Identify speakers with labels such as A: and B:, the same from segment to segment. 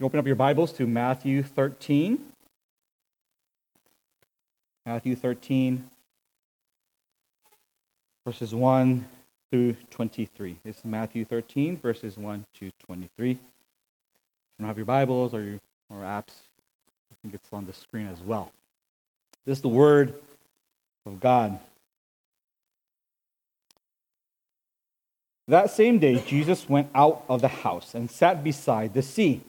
A: You open up your Bibles to Matthew 13. Matthew 13, verses 1 through 23. This is Matthew 13, verses 1 to 23. If you don't have your Bibles or, your, or apps, I think it's on the screen as well. This is the Word of God. That same day, Jesus went out of the house and sat beside the sea,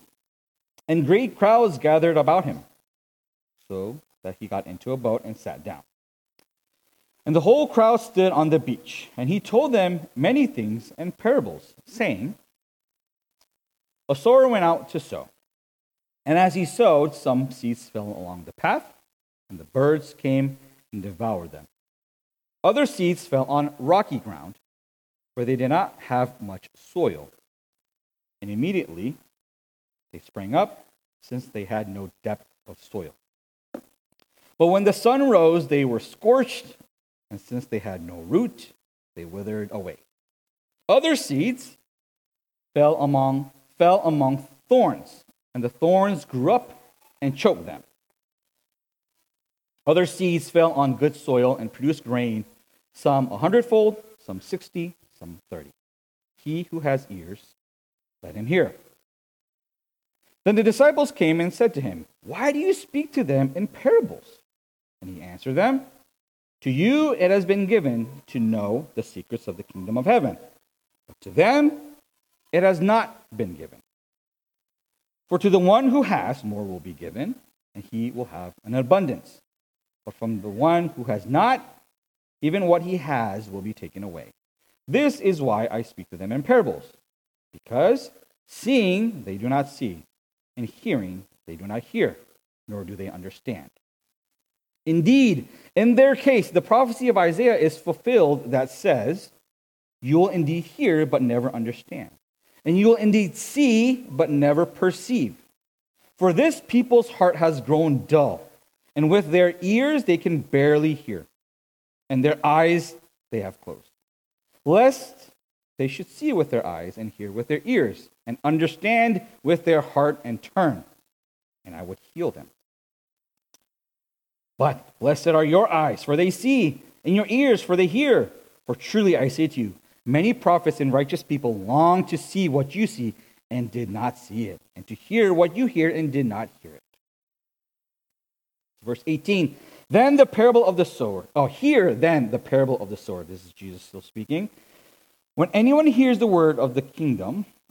A: and great crowds gathered about him. So that he got into a boat and sat down. And the whole crowd stood on the beach, and he told them many things and parables, saying, A sower went out to sow. And as he sowed, some seeds fell along the path, and the birds came and devoured them. Other seeds fell on rocky ground, where they did not have much soil. And immediately they sprang up, since they had no depth of soil. But when the sun rose, they were scorched, and since they had no root, they withered away. Other seeds fell among, fell among thorns, and the thorns grew up and choked them. Other seeds fell on good soil and produced grain, some a hundredfold, some sixty, some thirty. He who has ears, let him hear. Then the disciples came and said to him, Why do you speak to them in parables? And he answered them, To you it has been given to know the secrets of the kingdom of heaven, but to them it has not been given. For to the one who has, more will be given, and he will have an abundance. But from the one who has not, even what he has will be taken away. This is why I speak to them in parables, because seeing they do not see, and hearing they do not hear, nor do they understand. Indeed, in their case, the prophecy of Isaiah is fulfilled that says, You will indeed hear, but never understand. And you will indeed see, but never perceive. For this people's heart has grown dull, and with their ears they can barely hear, and their eyes they have closed. Lest they should see with their eyes, and hear with their ears, and understand with their heart, and turn, and I would heal them. But blessed are your eyes, for they see, and your ears, for they hear. For truly I say to you, many prophets and righteous people long to see what you see and did not see it, and to hear what you hear and did not hear it. Verse 18 Then the parable of the sower. Oh, hear then the parable of the sower. This is Jesus still speaking. When anyone hears the word of the kingdom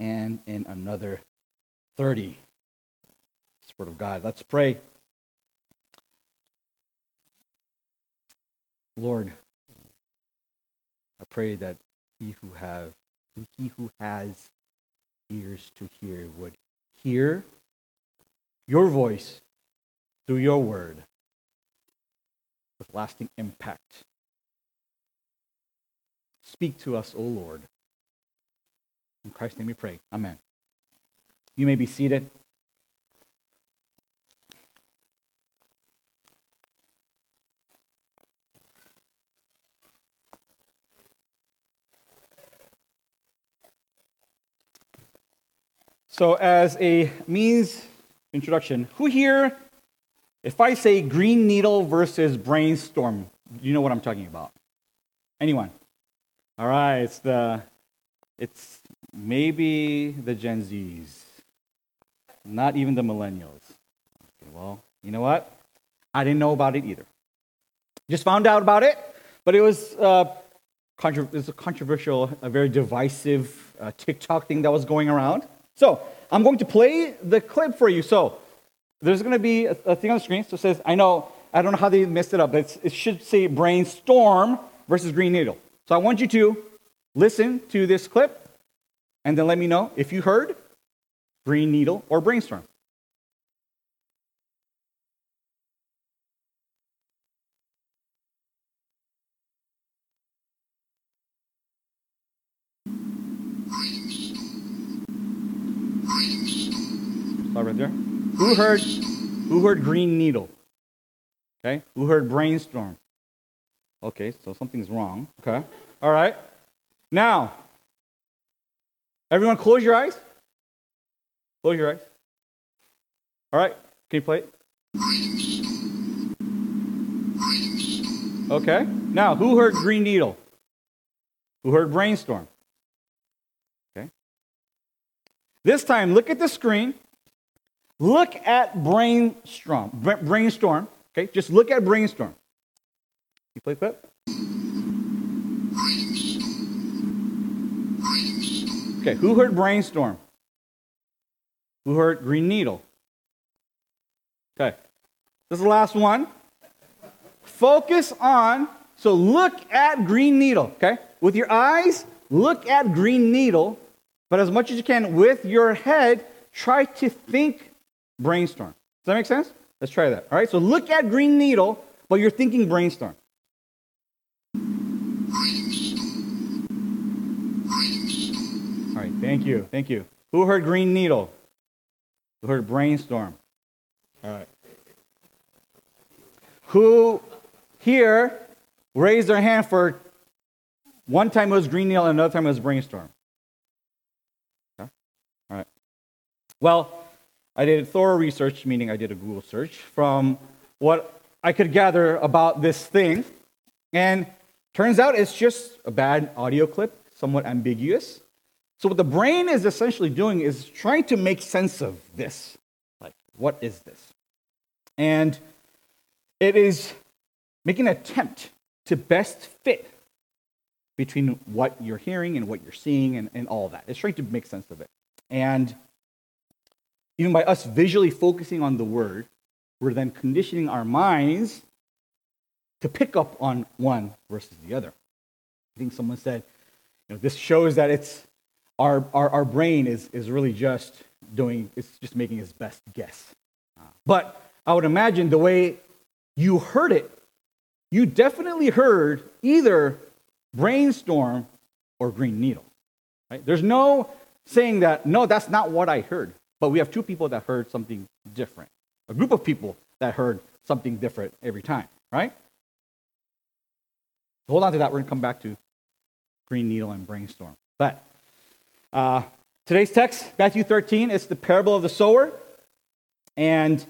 A: and in another, 30. Word of God. Let's pray. Lord, I pray that he who have he who has ears to hear would hear your voice through your word with lasting impact. Speak to us, O Lord. In Christ's name we pray. Amen. You may be seated. So, as a means introduction, who here, if I say green needle versus brainstorm, you know what I'm talking about? Anyone? All right, it's the, it's maybe the Gen Zs. Not even the millennials. Okay, well, you know what? I didn't know about it either. Just found out about it, but it was, uh, contra- it was a controversial, a very divisive uh, TikTok thing that was going around. So I'm going to play the clip for you. So there's going to be a, a thing on the screen. So it says, I know, I don't know how they messed it up, but it should say brainstorm versus green needle. So I want you to listen to this clip and then let me know if you heard green needle or brainstorm. Stop right there. Who heard who heard green needle? Okay. Who heard brainstorm? Okay, so something's wrong. Okay. All right. Now, everyone close your eyes. Close your eyes. All right. Can you play it? Okay. Now, who heard green needle? Who heard brainstorm? Okay. This time, look at the screen. Look at brainstorm. Brainstorm. Okay. Just look at brainstorm. You play clip? Okay, who heard brainstorm? Who heard green needle? Okay, this is the last one. Focus on, so look at green needle, okay? With your eyes, look at green needle, but as much as you can with your head, try to think brainstorm. Does that make sense? Let's try that. All right, so look at green needle, but you're thinking brainstorm. Thank you, thank you. Who heard green needle? Who heard brainstorm? All right. Who here raised their hand for one time it was green needle and another time it was brainstorm? Okay. All right. Well, I did thorough research, meaning I did a Google search from what I could gather about this thing. And turns out it's just a bad audio clip, somewhat ambiguous. So, what the brain is essentially doing is trying to make sense of this. Like, what is this? And it is making an attempt to best fit between what you're hearing and what you're seeing and, and all that. It's trying to make sense of it. And even by us visually focusing on the word, we're then conditioning our minds to pick up on one versus the other. I think someone said, you know, this shows that it's our, our, our brain is, is really just doing, it's just making its best guess. But I would imagine the way you heard it, you definitely heard either brainstorm or green needle. Right? There's no saying that, no, that's not what I heard. But we have two people that heard something different, a group of people that heard something different every time, right? Hold on to that. We're going to come back to green needle and brainstorm. But uh, today's text, Matthew 13, is the parable of the sower. And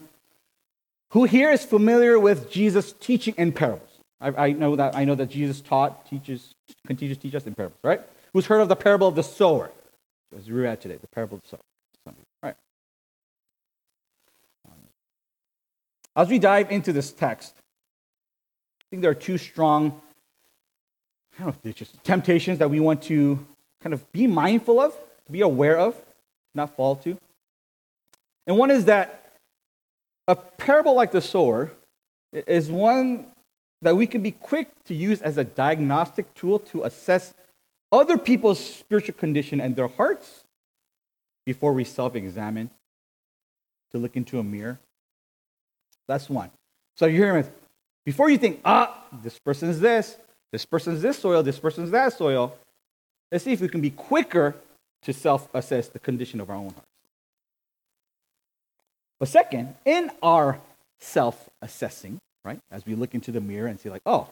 A: who here is familiar with Jesus teaching in parables? I, I, know that I know that Jesus taught, teaches, continues to teach us in parables, right? Who's heard of the parable of the sower? As we read today, the parable of the sower. Right. As we dive into this text, I think there are two strong, I don't know if they're just temptations that we want to kind of be mindful of, be aware of, not fall to. And one is that a parable like the sower is one that we can be quick to use as a diagnostic tool to assess other people's spiritual condition and their hearts before we self examine, to look into a mirror. That's one. So you hear me? Before you think, ah, this person is this, this person is this soil, this person's that soil, Let's see if we can be quicker to self assess the condition of our own hearts. But second, in our self assessing, right, as we look into the mirror and see, like, oh,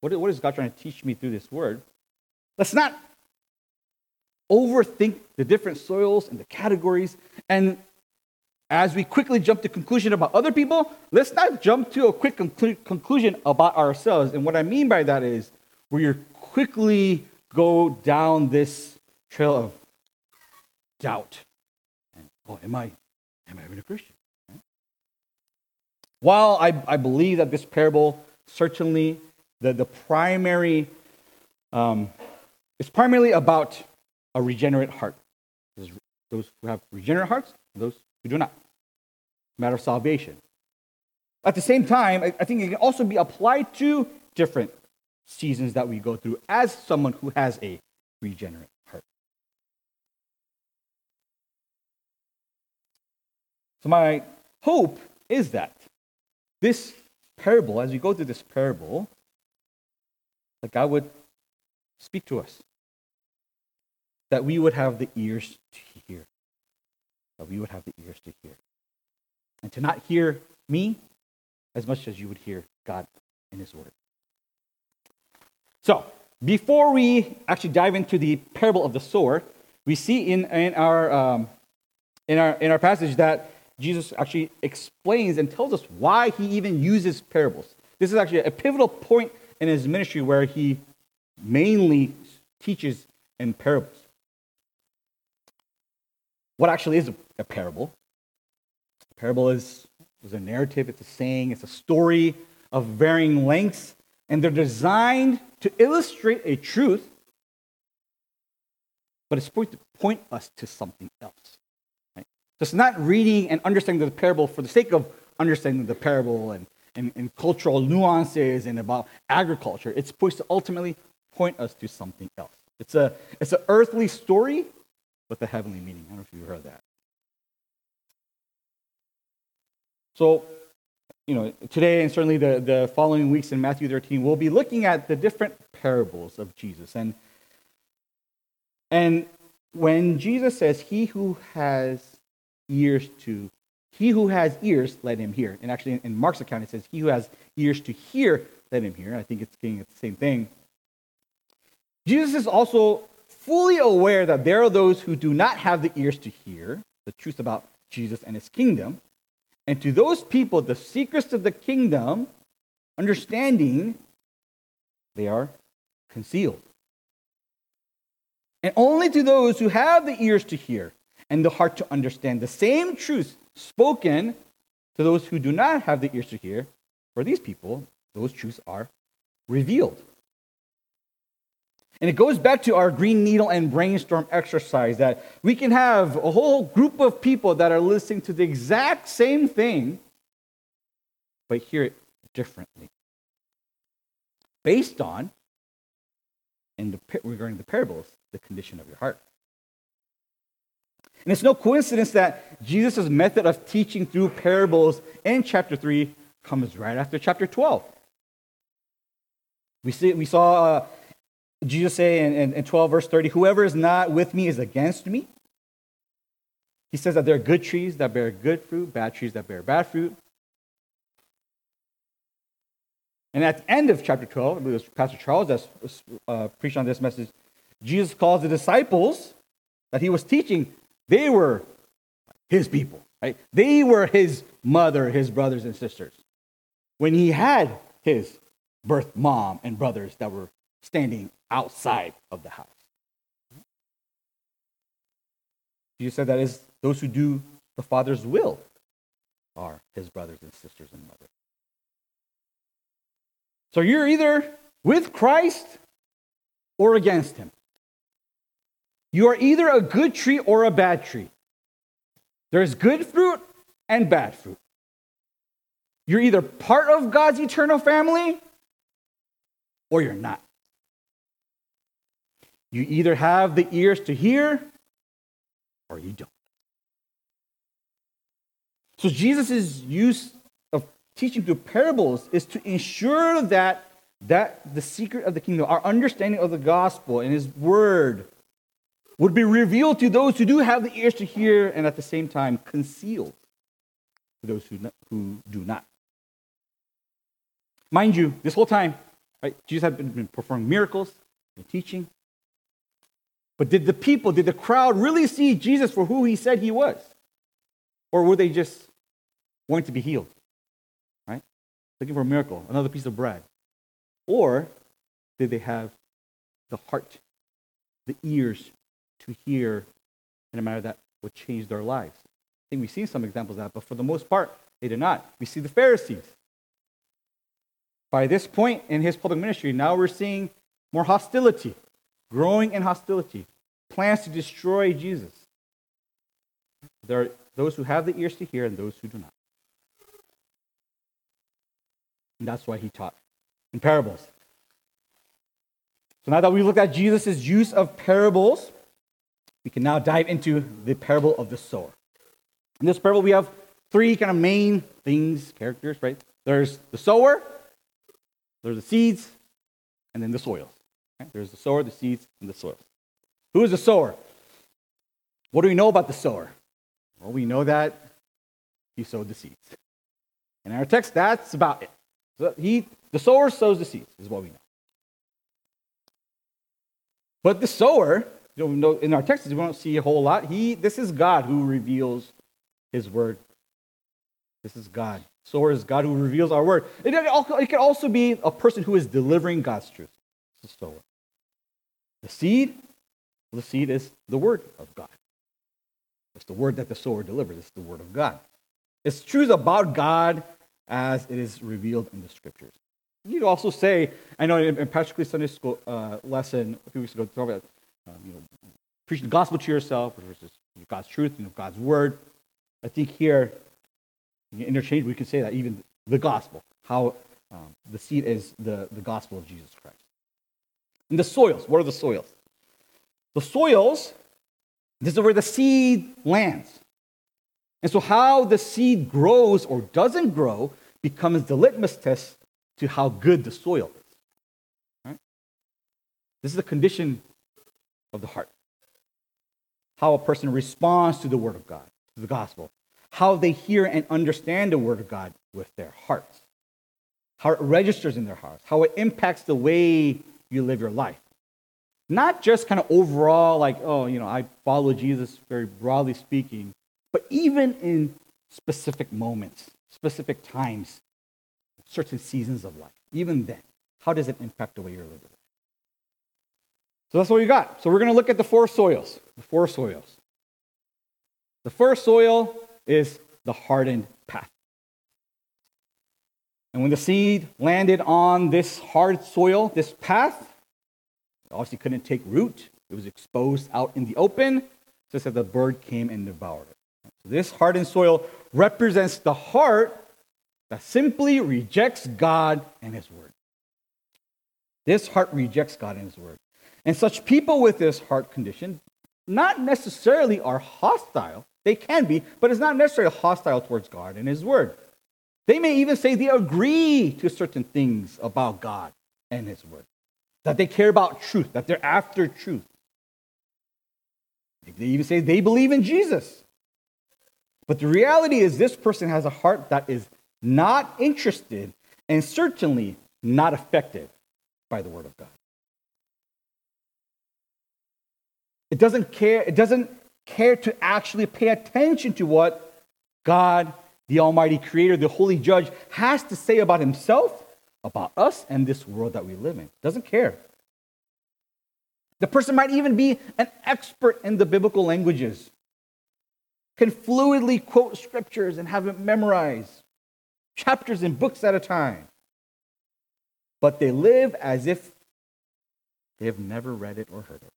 A: what, is God trying to teach me through this word? Let's not overthink the different soils and the categories. And as we quickly jump to conclusion about other people, let's not jump to a quick conclu- conclusion about ourselves. And what I mean by that is we're quickly go down this trail of doubt. And, oh, am I, Am I even a Christian? While I, I believe that this parable certainly the, the primary um, it's primarily about a regenerate heart. There's those who have regenerate hearts, those who do not. Matter of salvation. At the same time, I, I think it can also be applied to different seasons that we go through as someone who has a regenerate heart. So, my hope is that this parable, as we go through this parable, that God would speak to us, that we would have the ears to hear, that we would have the ears to hear, and to not hear me as much as you would hear God in His Word. So, before we actually dive into the parable of the sword, we see in, in, our, um, in, our, in our passage that Jesus actually explains and tells us why he even uses parables. This is actually a pivotal point in his ministry where he mainly teaches in parables. What actually is a, parable? A parable is, is a narrative, it's a saying, it's a story of varying lengths, and they're designed to illustrate a truth, but it's supposed to point us to something else. Right? So it's not reading and understanding the parable for the sake of understanding the parable and, and, and cultural nuances and about agriculture. It's supposed to ultimately point us to something else. It's a it's an earthly story with a heavenly meaning. I don't know if you heard that. So, you know, today and certainly the, the following weeks in Matthew 13, we'll be looking at the different parables of Jesus. And and when Jesus says, He who has ears to he who has ears, let him hear. And actually, in Mark's account, it says, He who has ears to hear, let him hear. I think it's getting at the same thing. Jesus is also fully aware that there are those who do not have the ears to hear the truth about Jesus and his kingdom. And to those people, the secrets of the kingdom, understanding, they are concealed. And only to those who have the ears to hear and the heart to understand the same truth spoken to those who do not have the ears to hear, for these people, those truths are revealed. And it goes back to our green needle and brainstorm exercise that we can have a whole group of people that are listening to the exact same thing, but hear it differently. Based on, in the, regarding the parables, the condition of your heart. And it's no coincidence that Jesus' method of teaching through parables in chapter 3 comes right after chapter 12. We, see, we saw uh, Jesus say in, in, in 12, verse 30, Whoever is not with me is against me. He says that there are good trees that bear good fruit, bad trees that bear bad fruit. And at the end of chapter 12, I believe it was Pastor Charles that uh, preached on this message. Jesus calls the disciples that he was teaching, they were his people, right? They were his mother, his brothers and sisters. When he had his birth mom and brothers that were standing outside of the house. Jesus said that is those who do the Father's will are his brothers and sisters and mothers. So you're either with Christ or against him. You are either a good tree or a bad tree. There's good fruit and bad fruit. You're either part of God's eternal family or you're not. You either have the ears to hear or you don't. So Jesus' use of teaching through parables is to ensure that, that the secret of the kingdom, our understanding of the gospel and his word, would be revealed to those who do have the ears to hear and at the same time concealed to those who, who do not. Mind you, this whole time, right, Jesus had been, been performing miracles and teaching, but did the people, did the crowd really see Jesus for who he said he was? Or were they just wanting to be healed? Right? Looking for a miracle, another piece of bread. Or did they have the heart, the ears to hear in a manner that would change their lives? I think we've seen some examples of that, but for the most part, they did not. We see the Pharisees. By this point in his public ministry, now we're seeing more hostility, growing in hostility, plans to destroy Jesus. There are those who have the ears to hear and those who do not. And that's why he taught in parables. So now that we looked at Jesus' use of parables, we can now dive into the parable of the sower. In this parable, we have three kind of main things, characters, right? There's the sower, there's the seeds, and then the soils. Right? There's the sower, the seeds, and the soil. Who is the sower? What do we know about the sower? Well, we know that he sowed the seeds. In our text, that's about it. So he, the sower sows the seeds, is what we know. But the sower, you know, in our text, we don't see a whole lot. He, this is God who reveals his word. This is God. Sower is God who reveals our word. It, it can also be a person who is delivering God's truth. The sower. The seed, well, the seed is the word of God. It's the word that the sower delivers. It's the word of God. It's truth about God as it is revealed in the scriptures. You could also say, I know in, Patrick Sunday school uh, lesson a few weeks ago, talk about um, you know, preaching the gospel to yourself, versus God's truth, you know, God's word. I think here, interchange, we can say that even the gospel, how um, the seed is the, the gospel of Jesus Christ. And the soils, what are the soils? The soils, this is where the seed lands. And so, how the seed grows or doesn't grow becomes the litmus test to how good the soil is. Right? This is the condition of the heart. How a person responds to the Word of God, to the gospel. How they hear and understand the Word of God with their hearts. How it registers in their hearts. How it impacts the way you live your life. Not just kind of overall, like, oh, you know, I follow Jesus very broadly speaking, but even in specific moments, specific times, certain seasons of life. Even then, how does it impact the way you're living? So that's what we got. So we're going to look at the four soils. The four soils. The first soil is the hardened path. And when the seed landed on this hard soil, this path, it obviously couldn't take root. It was exposed out in the open, just as the bird came and devoured it. So this hardened soil represents the heart that simply rejects God and His Word. This heart rejects God and His Word. And such people with this heart condition not necessarily are hostile. They can be, but it's not necessarily hostile towards God and His Word. They may even say they agree to certain things about God and His Word, that they care about truth, that they're after truth. They even say they believe in Jesus. But the reality is, this person has a heart that is not interested, and certainly not affected by the Word of God. It doesn't care, it doesn't care to actually pay attention to what God, the Almighty Creator, the Holy Judge, has to say about Himself, about us, and this world that we live in. Doesn't care. The person might even be an expert in the biblical languages, can fluidly quote scriptures and have it memorized, chapters and books at a time. But they live as if they have never read it or heard it.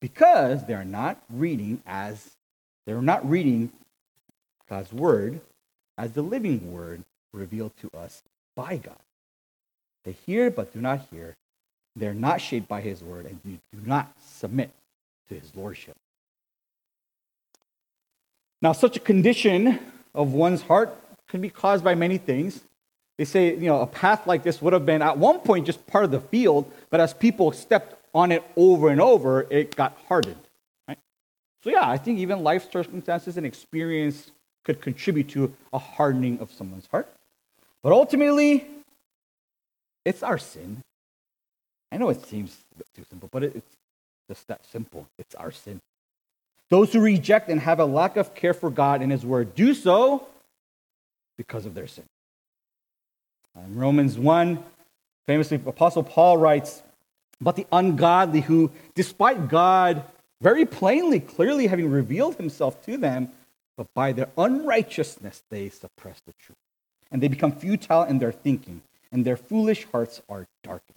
A: Because they're not reading as they're not reading God's word as the living word revealed to us by God. They hear but do not hear. They're not shaped by his word and do not submit to his lordship. Now, such a condition of one's heart can be caused by many things. They say, you know, a path like this would have been at one point just part of the field, but as people stepped on it over and over, it got hardened. So, yeah, I think even life circumstances and experience could contribute to a hardening of someone's heart. But ultimately, it's our sin. I know it seems too simple, but it's just that simple. It's our sin. Those who reject and have a lack of care for God and His Word do so because of their sin. Uh, in Romans 1, famously, Apostle Paul writes But the ungodly who, despite God very plainly, clearly having revealed himself to them, but by their unrighteousness they suppress the truth. And they become futile in their thinking, and their foolish hearts are darkened.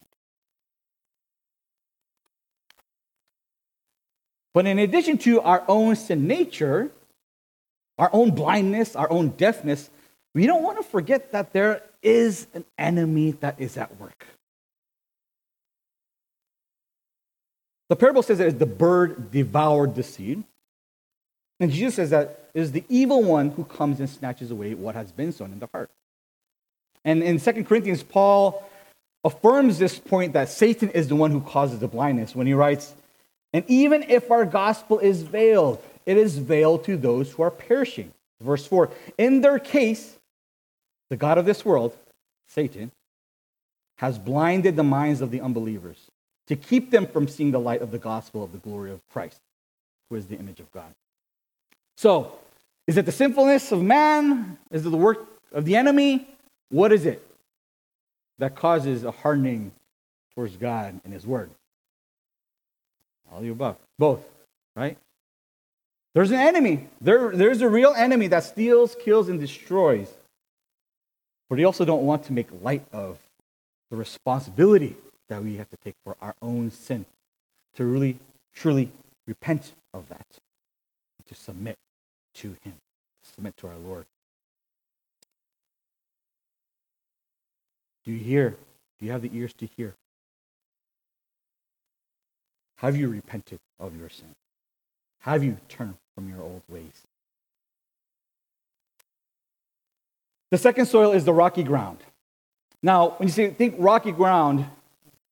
A: But in addition to our own sin nature, our own blindness, our own deafness, we don't want to forget that there is an enemy that is at work. The parable says that the bird devoured the seed. And Jesus says that it is the evil one who comes and snatches away what has been sown in the heart. And in 2 Corinthians, Paul affirms this point that Satan is the one who causes the blindness when he writes, And even if our gospel is veiled, it is veiled to those who are perishing. Verse 4 In their case, the God of this world, Satan, has blinded the minds of the unbelievers to keep them from seeing the light of the gospel of the glory of Christ, who is the image of God. So, is it the sinfulness of man? Is it the work of the enemy? What is it that causes a hardening towards God and His Word? All the above. Both, right? There's an enemy. There, there's a real enemy that steals, kills, and destroys. But we also don't want to make light of the responsibility that we have to take for our own sin, to really, truly repent of that, to submit to Him, submit to our Lord. Do you hear? Do you have the ears to hear? Have you repented of your sin? Have you turned from your old ways? The second soil is the rocky ground. Now, when you say, think rocky ground,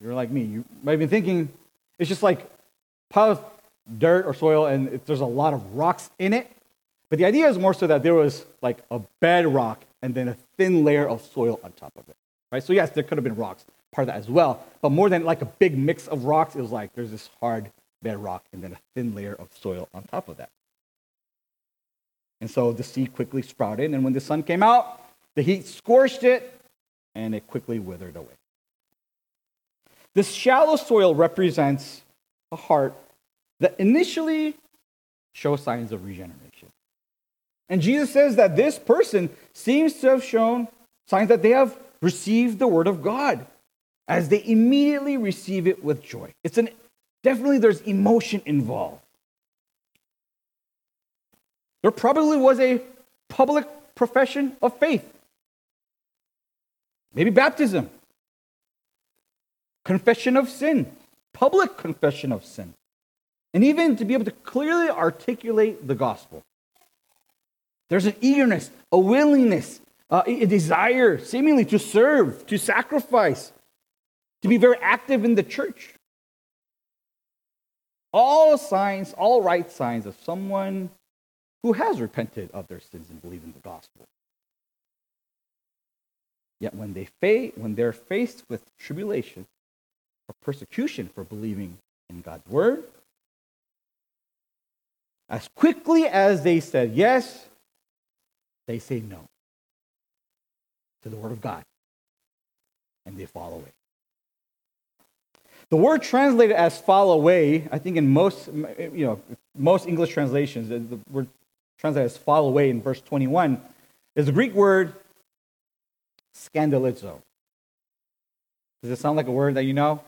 A: you're like me. You might be thinking it's just like pile of dirt or soil and there's a lot of rocks in it. But the idea is more so that there was like a bedrock and then a thin layer of soil on top of it. Right? So yes, there could have been rocks, part of that as well. But more than like a big mix of rocks, it was like there's this hard bedrock and then a thin layer of soil on top of that. And so the seed quickly sprouted, and when the sun came out, the heat scorched it, and it quickly withered away. This shallow soil represents a heart that initially shows signs of regeneration. And Jesus says that this person seems to have shown signs that they have received the word of God as they immediately receive it with joy. It's an definitely there's emotion involved. There probably was a public profession of faith. Maybe baptism confession of sin, public confession of sin, and even to be able to clearly articulate the gospel. There's an eagerness, a willingness, uh, a desire, seemingly to serve, to sacrifice, to be very active in the church. All signs, all right signs of someone who has repented of their sins and believed in the gospel. Yet when they fa- when they're faced with tribulation, persecution for believing in God's word. As quickly as they said yes, they say no to the word of God and they fall away. The word translated as fall away, I think in most, you know, most English translations, the word translated as fall away in verse 21 is the Greek word scandalizo. Does it sound like a word that you know?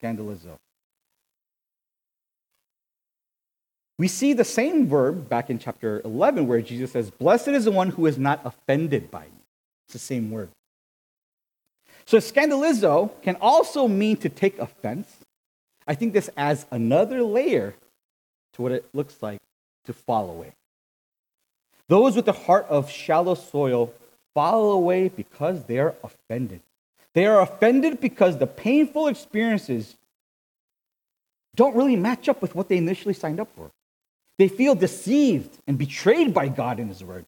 A: Scandalizo. We see the same verb back in chapter 11 where Jesus says, Blessed is the one who is not offended by me. It's the same word. So scandalizo can also mean to take offense. I think this adds another layer to what it looks like to fall away. Those with the heart of shallow soil fall away because they are offended. They are offended because the painful experiences don't really match up with what they initially signed up for. They feel deceived and betrayed by God in His Word.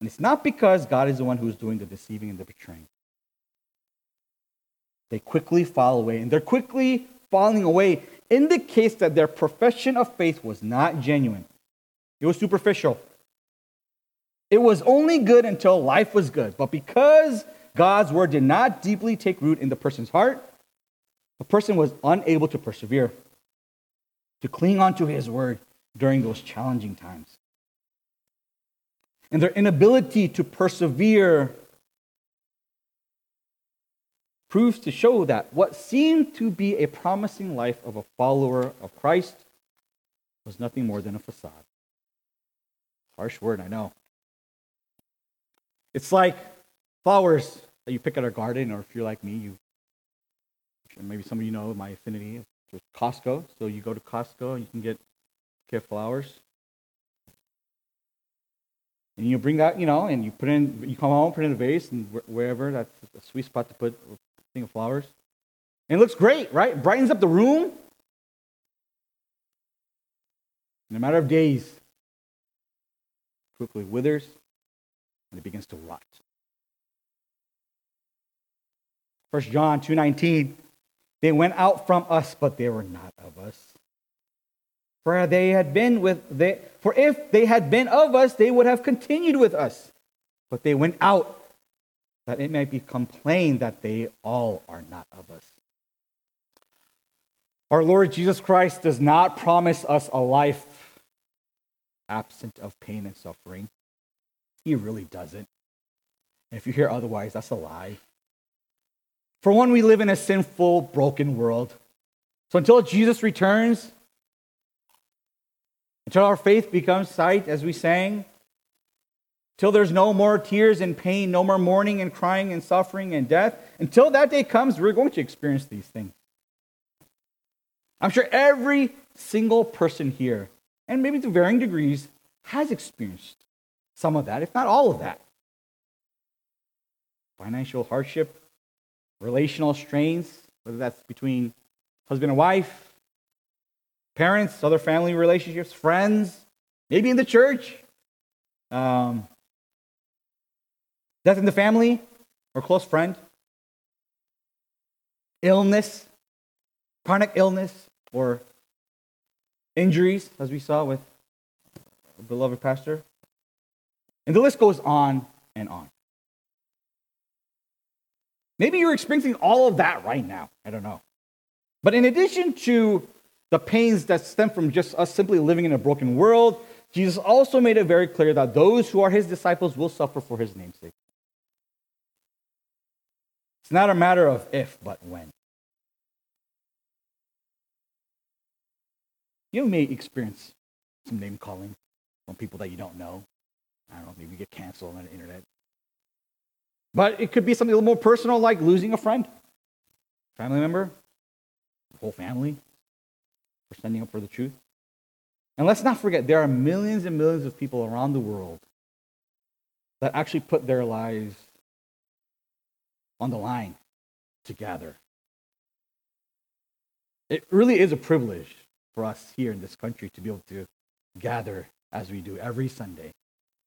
A: And it's not because God is the one who's doing the deceiving and the betraying. They quickly fall away, and they're quickly falling away indicates that their profession of faith was not genuine. It was superficial. It was only good until life was good. But because God's word did not deeply take root in the person's heart, the person was unable to persevere. to cling onto his word during those challenging times. And their inability to persevere proves to show that what seemed to be a promising life of a follower of Christ was nothing more than a facade. Harsh word, I know. It's like flowers that you pick at our garden, or if you're like me, you maybe some of you know my affinity with Costco. So you go to Costco and you can get get flowers. And you bring that, you know, and you put in, you come home, put in a vase, and wherever that's a sweet spot to put a thing of flowers. And it looks great, right? Brightens up the room. In a matter of days, quickly withers and it begins to rot. 1 John 2:19 They went out from us but they were not of us. For they had been with they, for if they had been of us they would have continued with us. But they went out that it might be plain that they all are not of us. Our Lord Jesus Christ does not promise us a life absent of pain and suffering. He really doesn't. And if you hear otherwise, that's a lie. For one, we live in a sinful, broken world. So until Jesus returns, until our faith becomes sight, as we sang, till there's no more tears and pain, no more mourning and crying and suffering and death, until that day comes, we're going to experience these things. I'm sure every single person here, and maybe to varying degrees, has experienced some of that, if not all of that. Financial hardship, relational strains, whether that's between husband and wife, parents, other family relationships, friends, maybe in the church, um, death in the family or close friend, illness, chronic illness, or injuries, as we saw with a beloved pastor. And the list goes on and on. Maybe you're experiencing all of that right now. I don't know. But in addition to the pains that stem from just us simply living in a broken world, Jesus also made it very clear that those who are his disciples will suffer for his name's sake. It's not a matter of if, but when. You may experience some name calling from people that you don't know. I don't know, maybe you get canceled on the internet. But it could be something a little more personal, like losing a friend, family member, whole family, for standing up for the truth. And let's not forget, there are millions and millions of people around the world that actually put their lives on the line to gather. It really is a privilege for us here in this country to be able to gather as we do every Sunday,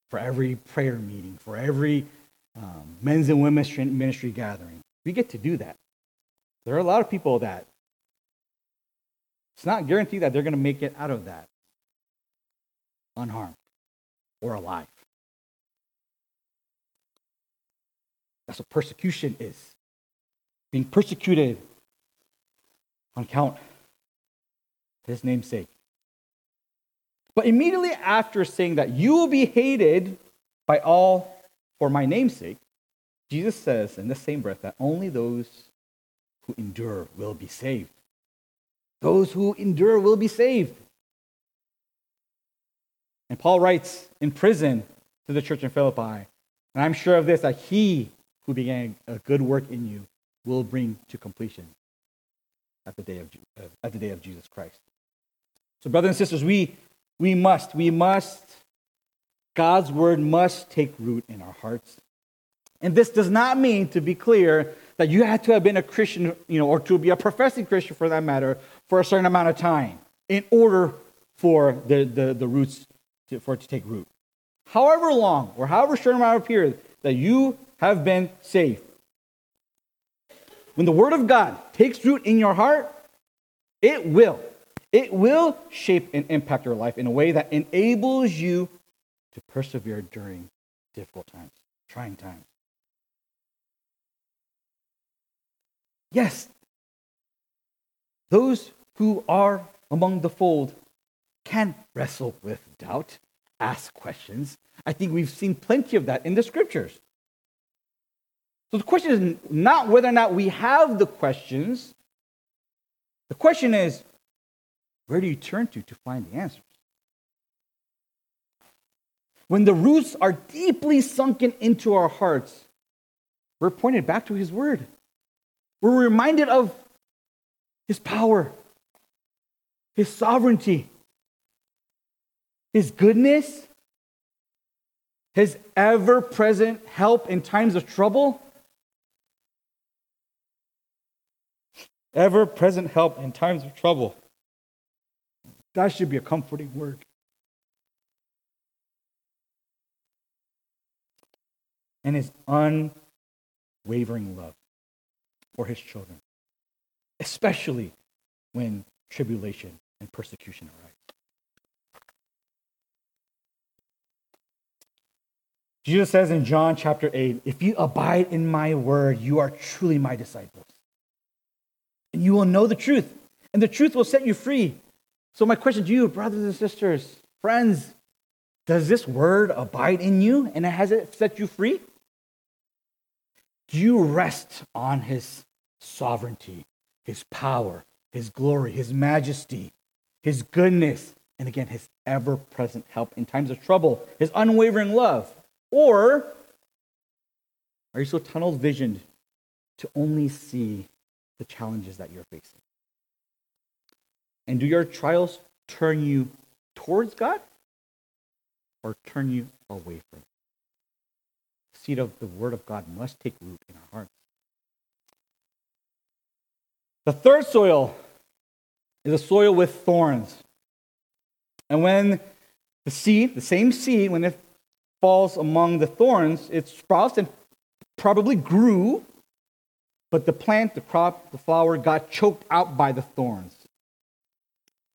A: for every prayer meeting, for every um, men's and women's ministry gathering. We get to do that. There are a lot of people that it's not guaranteed that they're going to make it out of that unharmed or alive. That's what persecution is. Being persecuted on account of his name's sake. But immediately after saying that you will be hated by all for my name's sake, Jesus says in the same breath that only those who endure will be saved. Those who endure will be saved. And Paul writes in prison to the church in Philippi, and I'm sure of this, that he who began a good work in you will bring to completion at the day of, at the day of Jesus Christ. So, brothers and sisters, we we must, we must, God's word must take root in our hearts. And this does not mean, to be clear, that you have to have been a Christian, you know, or to be a professing Christian for that matter, for a certain amount of time in order for the, the, the roots to, for it to take root. However long or however short amount of period that you have been saved. When the word of God takes root in your heart, it will it will shape and impact your life in a way that enables you to persevere during difficult times, trying times. Yes, those who are among the fold can wrestle with doubt, ask questions. I think we've seen plenty of that in the scriptures. So the question is not whether or not we have the questions. The question is, where do you turn to to find the answers? When the roots are deeply sunken into our hearts, we're pointed back to His Word. We're reminded of His power, His sovereignty, His goodness, His ever present help in times of trouble. Ever present help in times of trouble. That should be a comforting word. And his unwavering love for his children, especially when tribulation and persecution arise. Jesus says in John chapter 8, If you abide in my word, you are truly my disciples. And you will know the truth, and the truth will set you free. So, my question to you, brothers and sisters, friends, does this word abide in you and has it set you free? Do you rest on his sovereignty, his power, his glory, his majesty, his goodness, and again, his ever present help in times of trouble, his unwavering love? Or are you so tunnel visioned to only see the challenges that you're facing? And do your trials turn you towards God or turn you away from it? Seed of the Word of God must take root in our hearts. The third soil is a soil with thorns. And when the seed, the same seed, when it falls among the thorns, it sprouts and probably grew, but the plant, the crop, the flower got choked out by the thorns.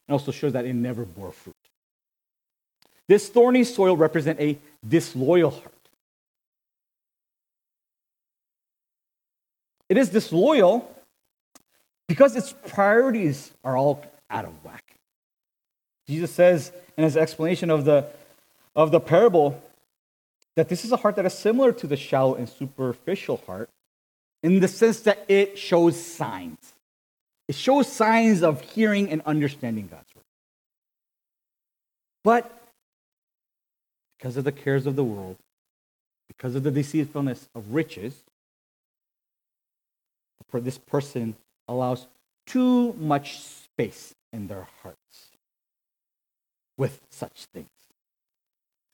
A: It also shows that it never bore fruit. This thorny soil represents a disloyal heart. It is disloyal because its priorities are all out of whack. Jesus says in his explanation of the, of the parable that this is a heart that is similar to the shallow and superficial heart in the sense that it shows signs. It shows signs of hearing and understanding God's word. But because of the cares of the world, because of the deceitfulness of riches, this person allows too much space in their hearts with such things.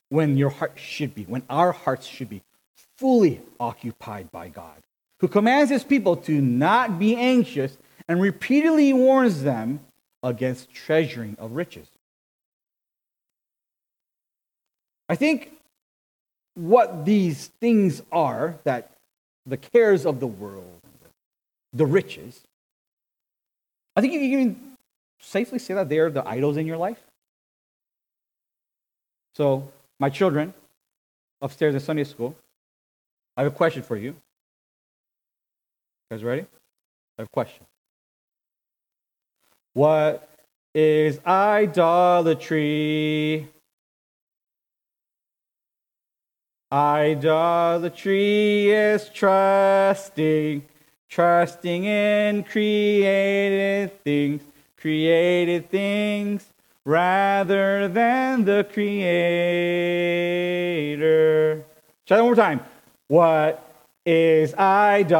A: When your heart should be, when our hearts should be fully occupied by God, who commands his people to not be anxious and repeatedly warns them against treasuring of riches. I think what these things are that the cares of the world, the riches, I think you can safely say that they're the idols in your life. So, my children upstairs in Sunday school, I have a question for you. You guys ready? I have a question. What is idolatry? Idolatry is trusting, trusting in created things, created things rather than the creator. Try that one more time. What is idolatry?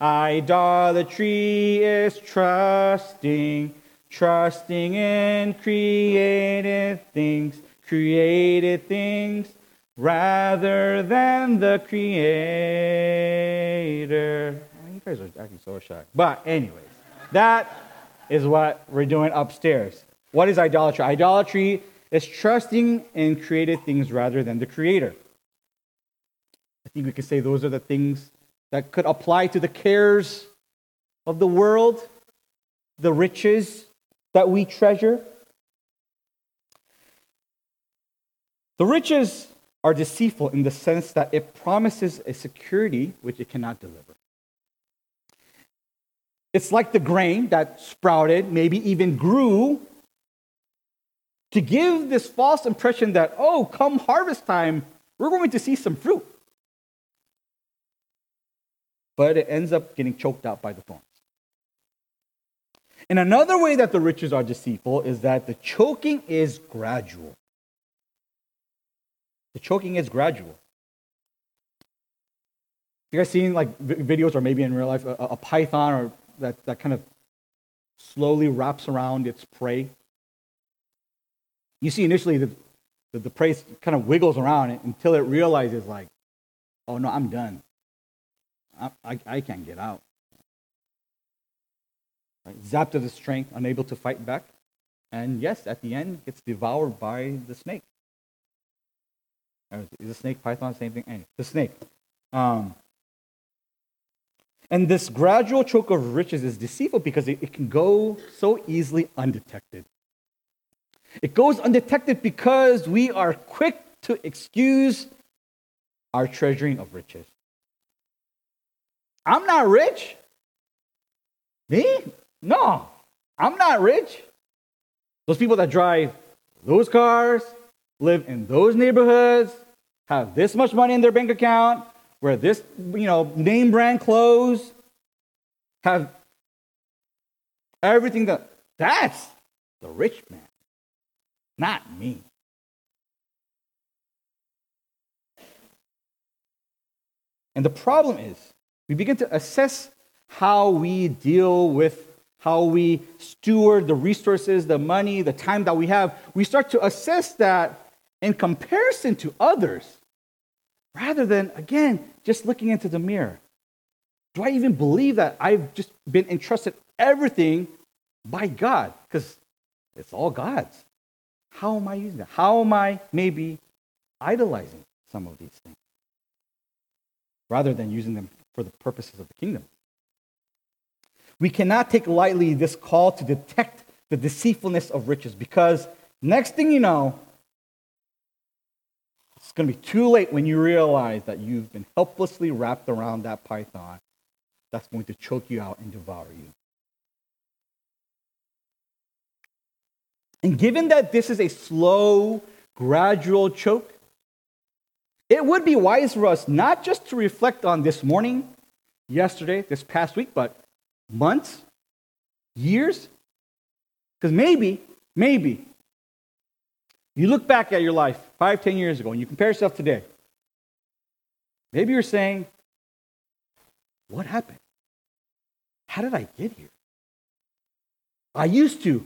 A: Idolatry is trusting, trusting in created things, created things, rather than the creator. You guys are acting so shocked. But, anyways, that is what we're doing upstairs. What is idolatry? Idolatry is trusting in created things rather than the creator. I think we could say those are the things that could apply to the cares of the world, the riches that we treasure. The riches are deceitful in the sense that it promises a security which it cannot deliver. It's like the grain that sprouted, maybe even grew, to give this false impression that, oh, come harvest time, we're going to see some fruit. But it ends up getting choked out by the thorns. And another way that the riches are deceitful is that the choking is gradual. The choking is gradual. You guys seen like videos or maybe in real life a, a python or that, that kind of slowly wraps around its prey? You see initially the, the, the prey kind of wiggles around until it realizes like, oh no, I'm done. I, I, I can't get out. Right? Zapped of the strength, unable to fight back. And yes, at the end, gets devoured by the snake. Is the snake python same thing? Anyway, the snake. Um, and this gradual choke of riches is deceitful because it, it can go so easily undetected. It goes undetected because we are quick to excuse our treasuring of riches. I'm not rich. Me? No, I'm not rich. Those people that drive those cars, live in those neighborhoods, have this much money in their bank account, wear this, you know, name brand clothes, have everything that that's the rich man, not me. And the problem is, we begin to assess how we deal with how we steward the resources, the money, the time that we have. We start to assess that in comparison to others rather than, again, just looking into the mirror. Do I even believe that I've just been entrusted everything by God? Because it's all God's. How am I using it? How am I maybe idolizing some of these things rather than using them for the purposes of the kingdom? We cannot take lightly this call to detect the deceitfulness of riches because next thing you know, it's going to be too late when you realize that you've been helplessly wrapped around that python that's going to choke you out and devour you. And given that this is a slow, gradual choke, it would be wise for us not just to reflect on this morning, yesterday, this past week, but months, years? Because maybe, maybe, you look back at your life five, ten years ago and you compare yourself today. Maybe you're saying, What happened? How did I get here? I used to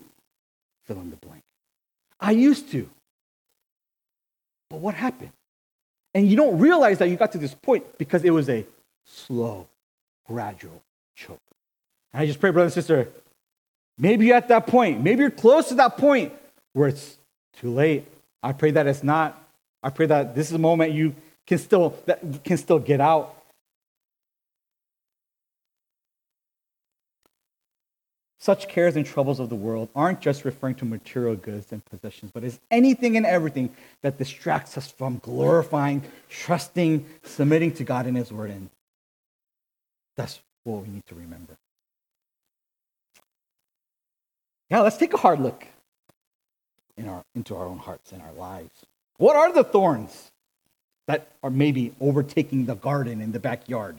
A: fill in the blank. I used to. But what happened? And you don't realize that you got to this point because it was a slow, gradual choke. And I just pray, brother and sister, maybe you're at that point. Maybe you're close to that point where it's too late. I pray that it's not. I pray that this is a moment you can still that can still get out. Such cares and troubles of the world aren't just referring to material goods and possessions, but is anything and everything that distracts us from glorifying, trusting, submitting to God and His Word. And that's what we need to remember. Yeah, let's take a hard look in our, into our own hearts and our lives. What are the thorns that are maybe overtaking the garden in the backyard?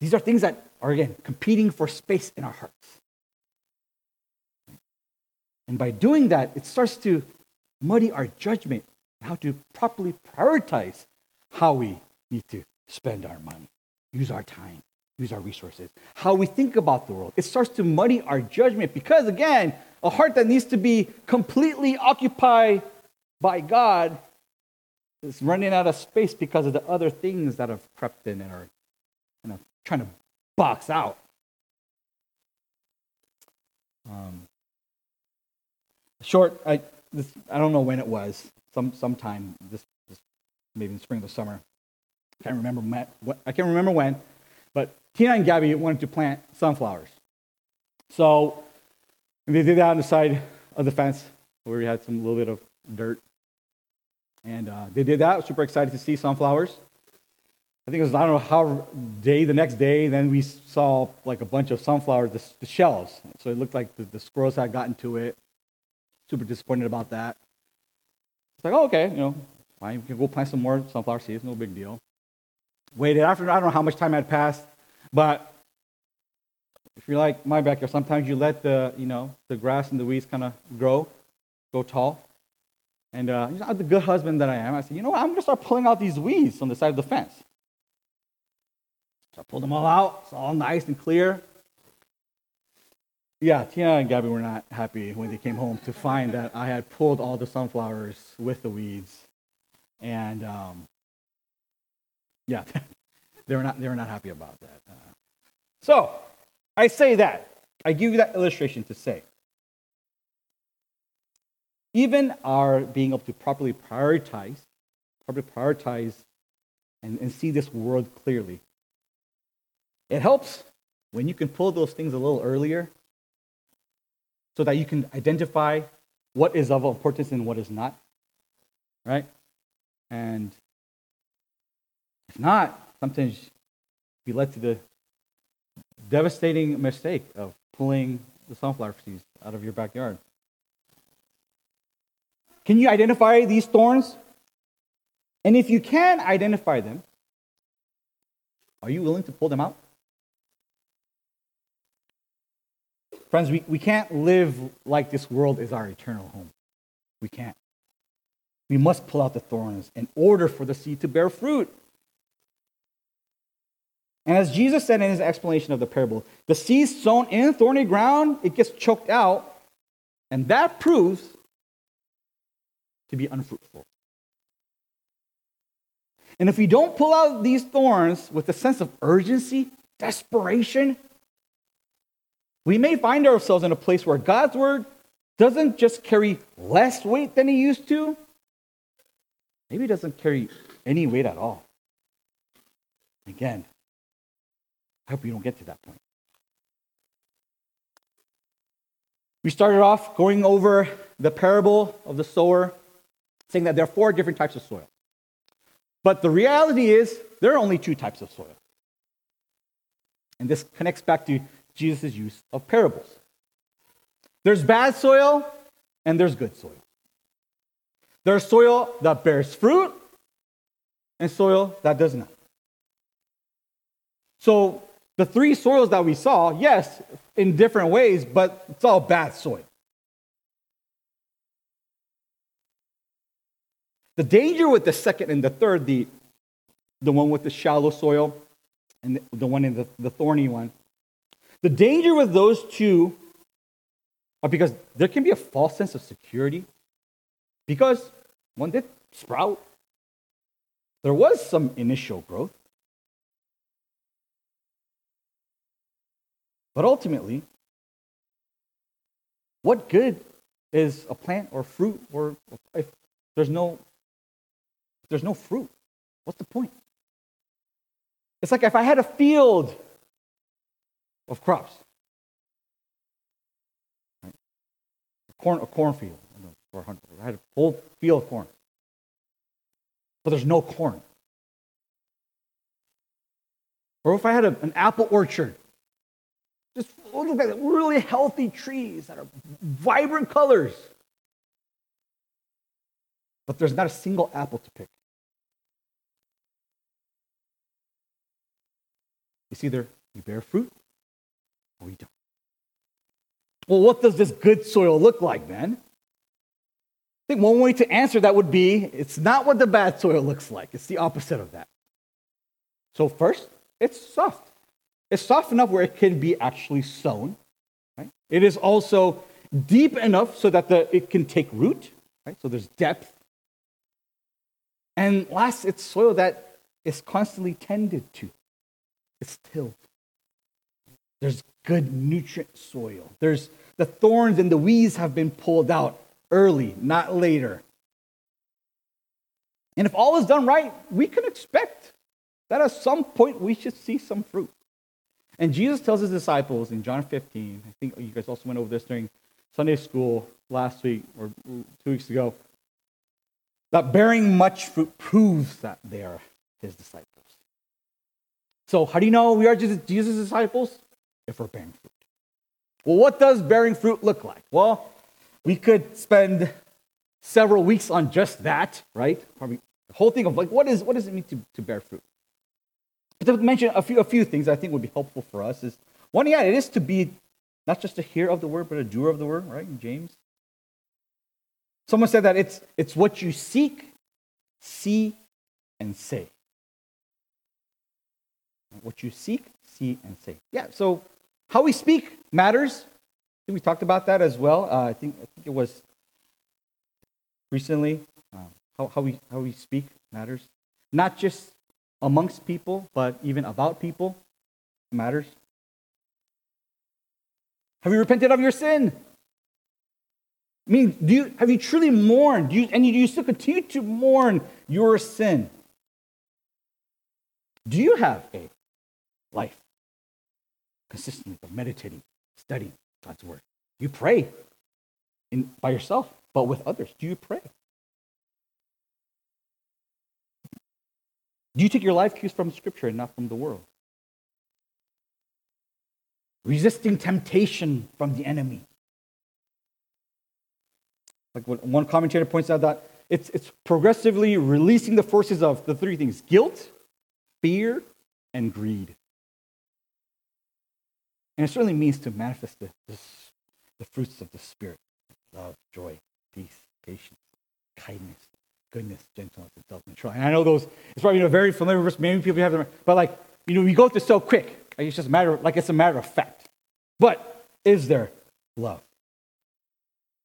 A: These are things that are, again, competing for space in our hearts. And by doing that, it starts to muddy our judgment and how to properly prioritize how we need to spend our money, use our time use our resources, how we think about the world. It starts to muddy our judgment because, again, a heart that needs to be completely occupied by God is running out of space because of the other things that have crept in and are you know, trying to box out. Um, short, I, this, I don't know when it was, some sometime this, this maybe in spring or summer. I can't remember. I can't remember when, but Tina and Gabby wanted to plant sunflowers. So they did that on the side of the fence where we had some little bit of dirt. And uh, they did that. Super excited to see sunflowers. I think it was, I don't know how day, the next day, then we saw like a bunch of sunflowers, the, the shells. So it looked like the, the squirrels had gotten to it. Super disappointed about that. It's like, oh, okay, you know, fine, we can go plant some more sunflower seeds, no big deal. Waited after, I don't know how much time had passed, but if you're like my backyard, sometimes you let the, you know, the grass and the weeds kind of grow, go tall. And uh, you know, the good husband that I am, I said, you know what, I'm to start pulling out these weeds on the side of the fence. So I pulled them all out. It's all nice and clear. Yeah, Tina and Gabby were not happy when they came home to find that I had pulled all the sunflowers with the weeds. And um, yeah, they were not they were not happy about that. Uh, so I say that I give you that illustration to say even our being able to properly prioritize, properly prioritize, and, and see this world clearly. It helps when you can pull those things a little earlier so that you can identify what is of importance and what is not. Right? And if not, sometimes you led to the devastating mistake of pulling the sunflower seeds out of your backyard. Can you identify these thorns? And if you can identify them, are you willing to pull them out? Friends, we, we can't live like this world is our eternal home. We can't. We must pull out the thorns in order for the seed to bear fruit. And as Jesus said in his explanation of the parable, the seed sown in thorny ground, it gets choked out, and that proves to be unfruitful. And if we don't pull out these thorns with a sense of urgency, desperation, we may find ourselves in a place where God's word doesn't just carry less weight than it used to, maybe it doesn't carry any weight at all. Again, I hope you don't get to that point. We started off going over the parable of the sower, saying that there are four different types of soil. But the reality is, there are only two types of soil. And this connects back to Jesus' use of parables. There's bad soil and there's good soil. There's soil that bears fruit and soil that does not. So the three soils that we saw, yes, in different ways, but it's all bad soil. The danger with the second and the third, the, the one with the shallow soil and the, one in the, the thorny one, the danger with those two are because there can be a false sense of security because one did sprout. There was some initial growth. But ultimately, what good is a plant or fruit or if there's no there's no fruit? What's the point? It's like if I had a field of crops. Right? A corn, a cornfield. I had a whole field of corn. But there's no corn. Or if I had a, an apple orchard, just oh, look at the really healthy trees that are vibrant colors. But there's not a single apple to pick. It's either you bear fruit or you don't. Well, what does this good soil look like, man? I think one way to answer that would be it's not what the bad soil looks like, it's the opposite of that. So, first, it's soft. It's soft enough where it can be actually sown. Right? It is also deep enough so that the, it can take root. Right? So there's depth. And last, it's soil that is constantly tended to. It's tilled. There's good nutrient soil. There's the thorns and the weeds have been pulled out early, not later. And if all is done right, we can expect that at some point we should see some fruit. And Jesus tells his disciples in John 15, I think you guys also went over this during Sunday school last week or two weeks ago, that bearing much fruit proves that they are his disciples. So, how do you know we are Jesus' disciples? If we're bearing fruit. Well, what does bearing fruit look like? Well, we could spend several weeks on just that, right? Probably the whole thing of like, what, is, what does it mean to, to bear fruit? To mention a few, a few things I think would be helpful for us is one, yeah, it is to be not just a hearer of the word, but a doer of the word, right? In James. Someone said that it's, it's what you seek, see, and say. What you seek, see, and say. Yeah, so how we speak matters. I think we talked about that as well. Uh, I, think, I think it was recently. Um, how, how, we, how we speak matters. Not just amongst people, but even about people matters. Have you repented of your sin? I mean, do you, have you truly mourned? Do you, and do you still continue to mourn your sin? Do you have a life consistently of meditating, studying God's word? You pray in, by yourself, but with others. Do you pray? Do you take your life cues from Scripture and not from the world? Resisting temptation from the enemy. Like one commentator points out that it's, it's progressively releasing the forces of the three things guilt, fear, and greed. And it certainly means to manifest the, the, the fruits of the Spirit love, joy, peace, patience, kindness, goodness, gentleness, and self control. And I know those, it's probably a very familiar verse. Many people have them, but like, you know, we go through so quick. Like it's just a matter of, like it's a matter of fact. But is there love,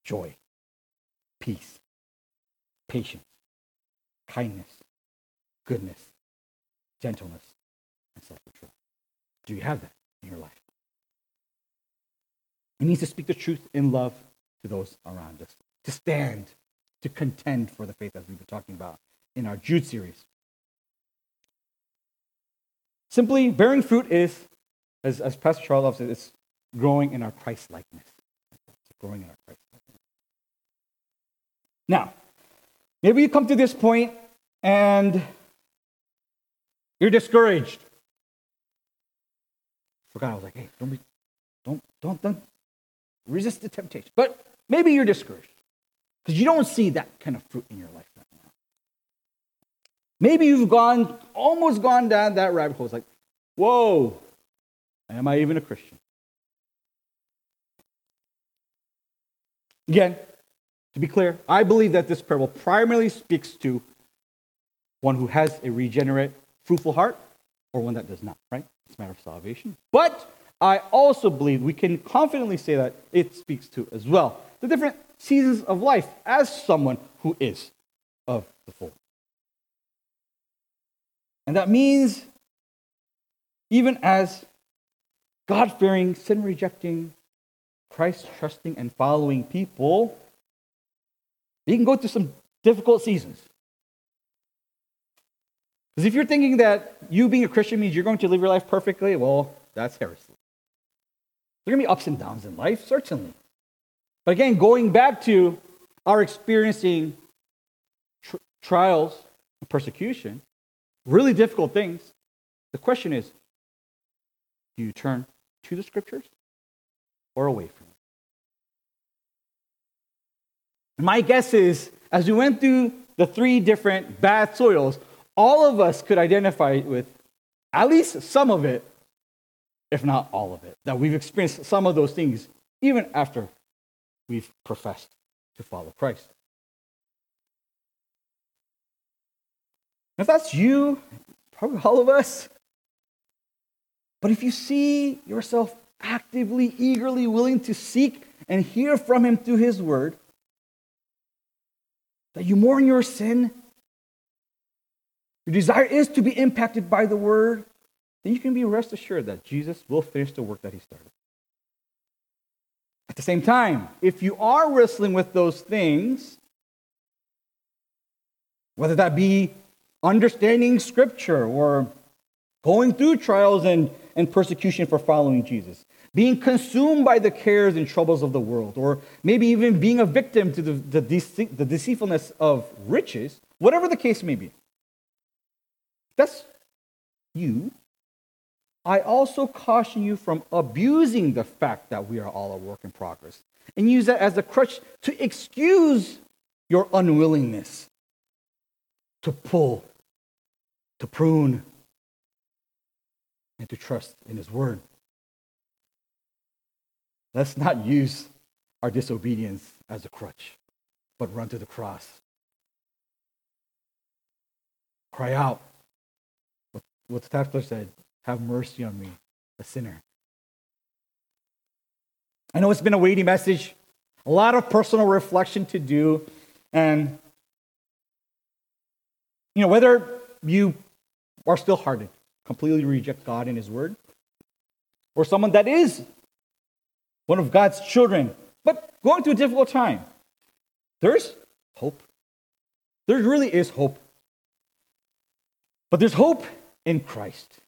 A: joy, peace, patience, kindness, goodness, gentleness, and self control. Do you have that in your life? It means to speak the truth in love to those around us, to stand, to contend for the faith as we've been talking about in our Jude series. Simply, bearing fruit is, as, as Pastor Charles said, it's growing in our Christ likeness. Growing in our Christ now, maybe you come to this point and you're discouraged. Forgot I was like, hey, don't be, don't, don't, don't resist the temptation. But maybe you're discouraged because you don't see that kind of fruit in your life right now. Maybe you've gone, almost gone down that rabbit hole. It's like, whoa, am I even a Christian? Again, to be clear, I believe that this parable primarily speaks to one who has a regenerate, fruitful heart or one that does not, right? It's a matter of salvation. But I also believe we can confidently say that it speaks to as well the different seasons of life as someone who is of the fold. And that means even as God fearing, sin rejecting, Christ trusting, and following people, you can go through some difficult seasons. Because if you're thinking that you being a Christian means you're going to live your life perfectly, well, that's heresy. There are going to be ups and downs in life, certainly. But again, going back to our experiencing tr- trials and persecution, really difficult things, the question is do you turn to the scriptures or away from them? My guess is, as we went through the three different bad soils, all of us could identify with at least some of it, if not all of it. That we've experienced some of those things even after we've professed to follow Christ. If that's you, probably all of us. But if you see yourself actively, eagerly willing to seek and hear from Him through His Word, that you mourn your sin, your desire is to be impacted by the word, then you can be rest assured that Jesus will finish the work that he started. At the same time, if you are wrestling with those things, whether that be understanding scripture or going through trials and, and persecution for following Jesus, being consumed by the cares and troubles of the world, or maybe even being a victim to the, the, dece- the deceitfulness of riches, whatever the case may be. That's you. I also caution you from abusing the fact that we are all a work in progress and use that as a crutch to excuse your unwillingness to pull, to prune, and to trust in His Word. Let's not use our disobedience as a crutch, but run to the cross. Cry out. What the tax said, have mercy on me, a sinner. I know it's been a weighty message, a lot of personal reflection to do, and you know, whether you are still hardened, completely reject God and His Word, or someone that is one of God's children, but going through a difficult time, there's hope. There really is hope. But there's hope in Christ.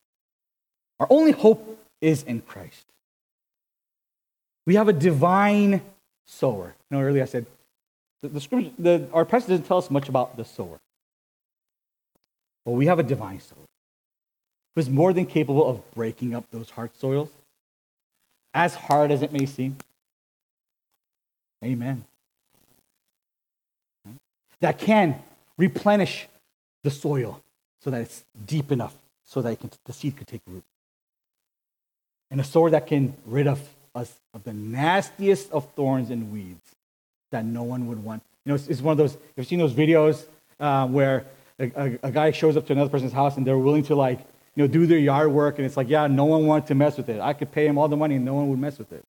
A: Our only hope is in Christ. We have a divine sower. You know, earlier I said the, the scripture, the, our passage doesn't tell us much about the sower. But we have a divine sower who is more than capable of breaking up those hard soils, as hard as it may seem. Amen. That can replenish the soil so that it's deep enough so that can, the seed could take root. And a sword that can rid of us of the nastiest of thorns and weeds that no one would want. You know, it's, it's one of those, you've seen those videos uh, where a, a, a, guy shows up to another person's house and they're willing to like, you know, do their yard work and it's like, yeah, no one wanted to mess with it. I could pay him all the money and no one would mess with it.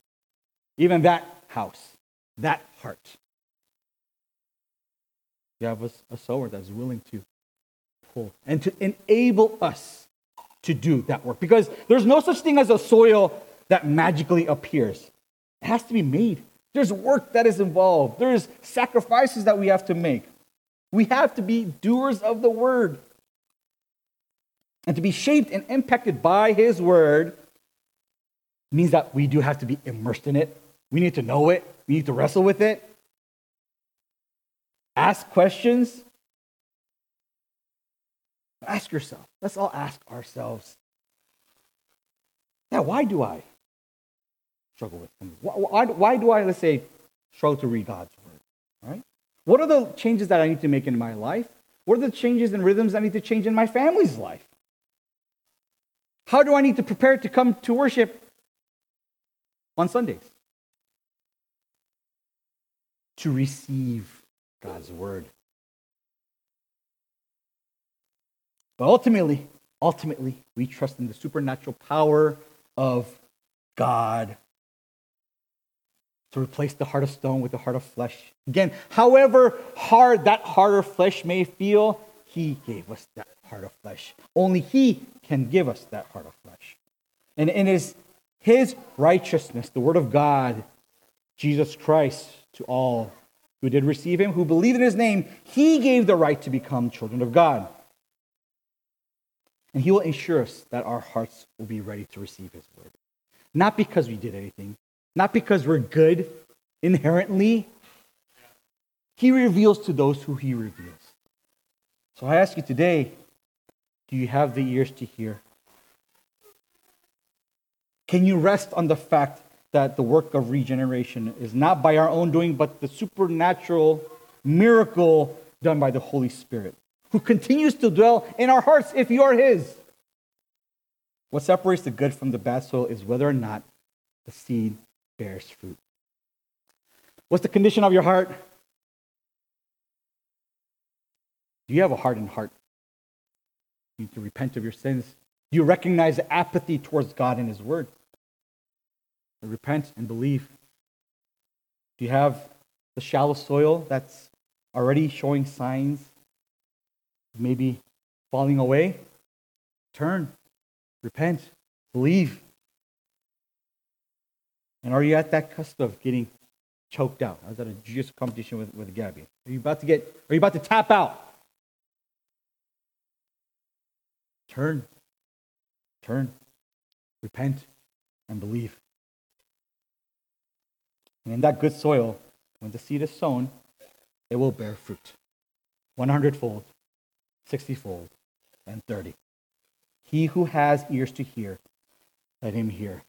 A: Even that house, that heart. You have a, a sower that's willing to pull and to enable us to do that work because there's no such thing as a soil that magically appears. It has to be made. There's work that is involved, there's sacrifices that we have to make. We have to be doers of the word. And to be shaped and impacted by his word means that we do have to be immersed in it. We need to know it. We need to wrestle with it. Ask questions. Ask yourself. Let's all ask ourselves. Yeah, why do I struggle with? Why, why, why do I, let's say, struggle to read God's word? Right? What are the changes that I need to make in my life? What are the changes and rhythms I need to change in my family's life? How do I need to prepare to come to worship on Sundays? To receive God's word. But ultimately, ultimately, we trust in the supernatural power of God to replace the heart of stone with the heart of flesh. Again, however hard that heart of flesh may feel, He gave us that heart of flesh. Only He can give us that heart of flesh. And it is His righteousness, the Word of God, Jesus Christ, to all who did receive Him, who believed in His name, He gave the right to become children of God. And He will ensure us that our hearts will be ready to receive His word. Not because we did anything, not because we're good inherently. He reveals to those who He reveals. So I ask you today do you have the ears to hear? Can you rest on the fact that the work of regeneration is not by our own doing, but the supernatural miracle done by the Holy Spirit? Who continues to dwell in our hearts if you are His. What separates the good from the bad soil is whether or not the seed bears fruit. What's the condition of your heart? Do you have a hardened heart? You need to repent of your sins. Do you recognize apathy towards God and His Word? repent and believe. Do you have the shallow soil that's already showing signs maybe falling away, turn, repent, believe. And are you at that cusp of getting choked out? I was at a jiu competition with, with Gabby. Are you about to get, are you about to tap out? Turn, turn, repent, and believe. And in that good soil, when the seed is sown, it will bear fruit. 100 fold, 60 fold, and 30. He who has ears to hear, Let him hear.